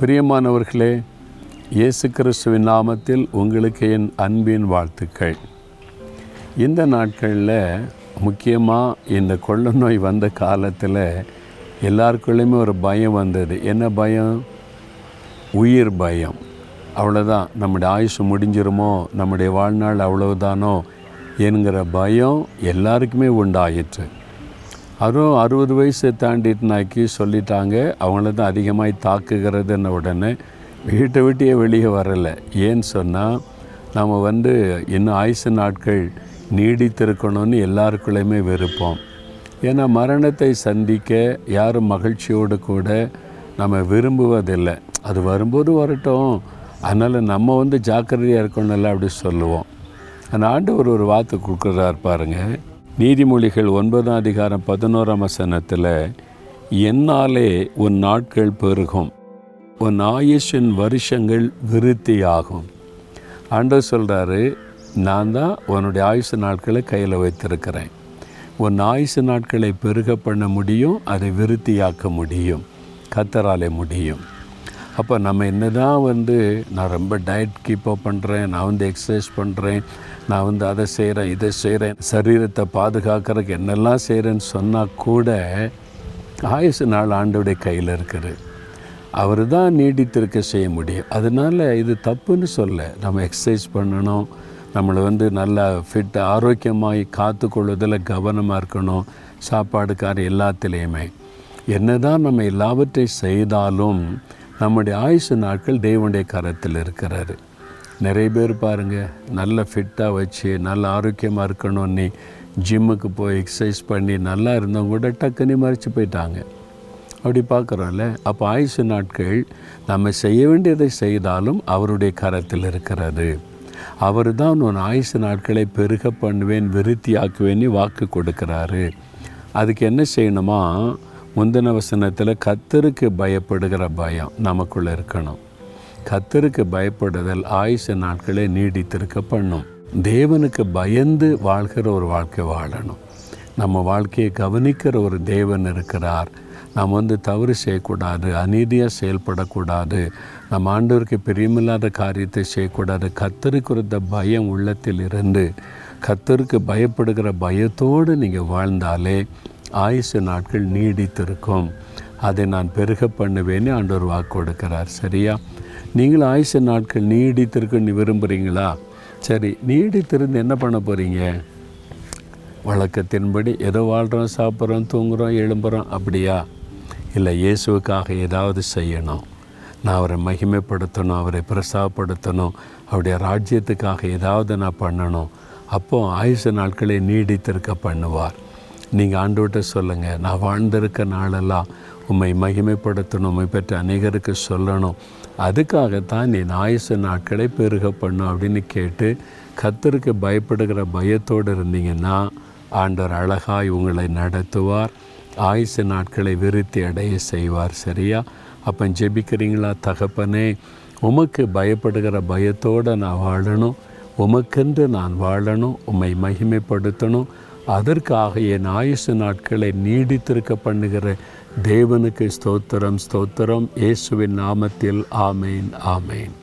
பிரியமானவர்களே இயேசு கிறிஸ்துவின் நாமத்தில் உங்களுக்கு என் அன்பின் வாழ்த்துக்கள். இந்த நாட்களில் முக்கியமாக இந்த கொள்ள நோய் வந்த காலத்தில் எல்லாருக்குள்ளேயுமே ஒரு பயம் வந்தது. என்ன பயம்? உயிர் பயம். அவ்வளோதான் நம்முடைய ஆயுசு முடிஞ்சிருமோ நம்முடைய வாழ்நாள் அவ்வளவுதானோ என்கிற பயம் எல்லாருக்குமே உண்டாயிற்று. அதுவும் அறுபது வயசை தாண்டிட்டுனாக்கி சொல்லிட்டாங்க அவங்கள தான் அதிகமாக தாக்குகிறதுன்ன உடனே வீட்டை விட்டே வெளியே வரலை. ஏன்னு சொன்னால் நம்ம வந்து இன்னும் ஆயுசு நாட்கள் நீடித்திருக்கணும்னு எல்லாருக்குள்ளேயுமே விருப்பம் ஏன்னா மரணத்தை சந்திக்க யாரும் மகிழ்ச்சியோடு கூட நம்ம விரும்புவதில்லை. அது வரும்போது வரட்டும். அதனால் நம்ம வந்து ஜாக்கிரதையாக இருக்கணும்ல அப்படி சொல்லுவோம். அந்த ஆண்டு ஒரு ஒரு வார்த்தை கொடுக்குறாரு பாருங்கள் நீதிமொழிகள் ஒன்பதாம் அதிகாரம் பதினோராம் வசனத்தில் என்னாலே உன் நாட்கள் பெருகும் உன் ஆயுஷின் வருஷங்கள் விருத்தியாகும். ஆண்டவர் சொல்கிறாரு நான் தான் உன்னுடைய ஆயுசு நாட்களை கையில் வைத்திருக்கிறேன். உன் ஆயுசு நாட்களை பெருக பண்ண முடியும் அதை விருத்தியாக்க முடியும் கத்தராலே முடியும். அப்போ நம்ம என்ன தான் வந்து நான் ரொம்ப டயட் கீப்பப் பண்ணுறேன் நான் வந்து எக்ஸசைஸ் பண்ணுறேன் நான் வந்து அதை செய்கிறேன் இதை செய்கிறேன் சரீரத்தை பாதுகாக்கிறதுக்கு என்னெல்லாம் செய்கிறேன்னு சொன்னால் கூட ஆயுசு நாள் ஆண்டோடைய கையில் இருக்குது. அவர் தான் நீடித்திருக்க செய்ய முடியும். அதனால் இது தப்புன்னு சொல்ல. நம்ம எக்ஸசைஸ் பண்ணணும் நம்மளை வந்து நல்லா ஃபிட் ஆரோக்கியமாகி காத்து கொள்வதில் கவனமாக இருக்கணும் சாப்பாடுக்கார எல்லாத்துலேயுமே. என்ன தான் நம்ம எல்லாவற்றை செய்தாலும் நம்முடைய ஆயுசு நாட்கள் தேவனுடைய கரத்தில் இருக்கிறாரு. நிறைய பேர் பாருங்கள் நல்ல ஃபிட்டாக வச்சு நல்ல ஆரோக்கியமாக இருக்கணும்னு ஜிம்முக்கு போய் எக்ஸசைஸ் பண்ணி நல்லா இருந்தவங்க கூட டக்குன்னு மறைச்சி போயிட்டாங்க. அப்படி பார்க்குறோம்ல அப்போ ஆயுசு நாட்கள் நம்ம செய்ய வேண்டியதை செய்தாலும் அவருடைய கரத்தில் இருக்கிறது. அவர் தான் உன் ஆயுசு நாட்களை பெருக பண்ணுவேன் விருத்தியாக்குவேன்னு வாக்கு கொடுக்குறாரு. அதுக்கு என்ன செய்யணுமா? முந்தின வசனத்தில் கத்தருக்கு பயப்படுகிற பயம் நமக்குள்ளே இருக்கணும். கத்தருக்கு பயப்படுதல் ஆயுச நாட்களே நீடித்திருக்க பண்ணும். தேவனுக்கு பயந்து வாழ்கிற ஒரு வாழ்க்கை வாழணும். நம்ம வாழ்க்கையை கவனிக்கிற ஒரு தேவன் இருக்கிறார். நாம் வந்து தவறு செய்யக்கூடாது அநீதியாக செயல்படக்கூடாது. நம்ம ஆண்டவருக்கு பிரியமில்லாத காரியத்தை செய்யக்கூடாது. கத்தருக்குறத பயம் உள்ளத்தில் இருந்து கத்தருக்கு பயப்படுகிற பயத்தோடு நீங்கள் வாழ்ந்தாலே ஆயுசு நாட்கள் நீடித்திருக்கும். அதை நான் பெருக பண்ணுவேன்னு ஆண்டவர் வாக்கு கொடுக்கிறார். சரியா? நீங்கள் ஆயுசு நாட்கள் நீடித்திருக்குன்னு விரும்புகிறீங்களா சரி நீடித்திருந்து என்ன பண்ண போகிறீங்க வழக்கத்தின்படி ஏதோ வாழ்கிறோம் சாப்பிட்றோம் தூங்குகிறோம் எழும்புகிறோம் அப்படியா? இல்லை இயேசுவுக்காக ஏதாவது செய்யணும். நான் அவரை மகிமைப்படுத்தணும் அவரை பிரசாப்படுத்தணும் அவருடைய ராஜ்யத்துக்காக ஏதாவது நான் பண்ணணும். அப்போது ஆயுசு நாட்களை நீடித்திருக்க பண்ணுவார். நீங்கள் ஆண்டோட்ட சொல்லுங்கள் நான் வாழ்ந்திருக்க நாளெல்லாம் உம்மை மகிமைப்படுத்தணும் உண்மை பெற்ற அநேகருக்கு சொல்லணும். அதுக்காகத்தான் நீ ஆயுச நாட்களை பெருக பண்ணும் அப்படின்னு கேட்டு கத்தருக்கு பயப்படுகிற பயத்தோடு இருந்தீங்கன்னா ஆண்டவர் அழகாய் உங்களை நடத்துவார். ஆயுசு நாட்களை விருத்தி அடைய செய்வார் சரியா? அப்போ ஜெபிக்கிறீங்களா தகப்பனே? உமக்கு பயப்படுகிற பயத்தோடு நான் வாழணும். உமக்கென்று நான் வாழணும். உம்மை மகிமைப்படுத்தணும். அதற்காக என் ஆயுசு நாட்களை நீடித்திருக்க பண்ணுகிற தேவனுக்கு ஸ்தோத்திரம் ஸ்தோத்திரம். இயேசுவின் நாமத்தில் ஆமேன் ஆமேன்.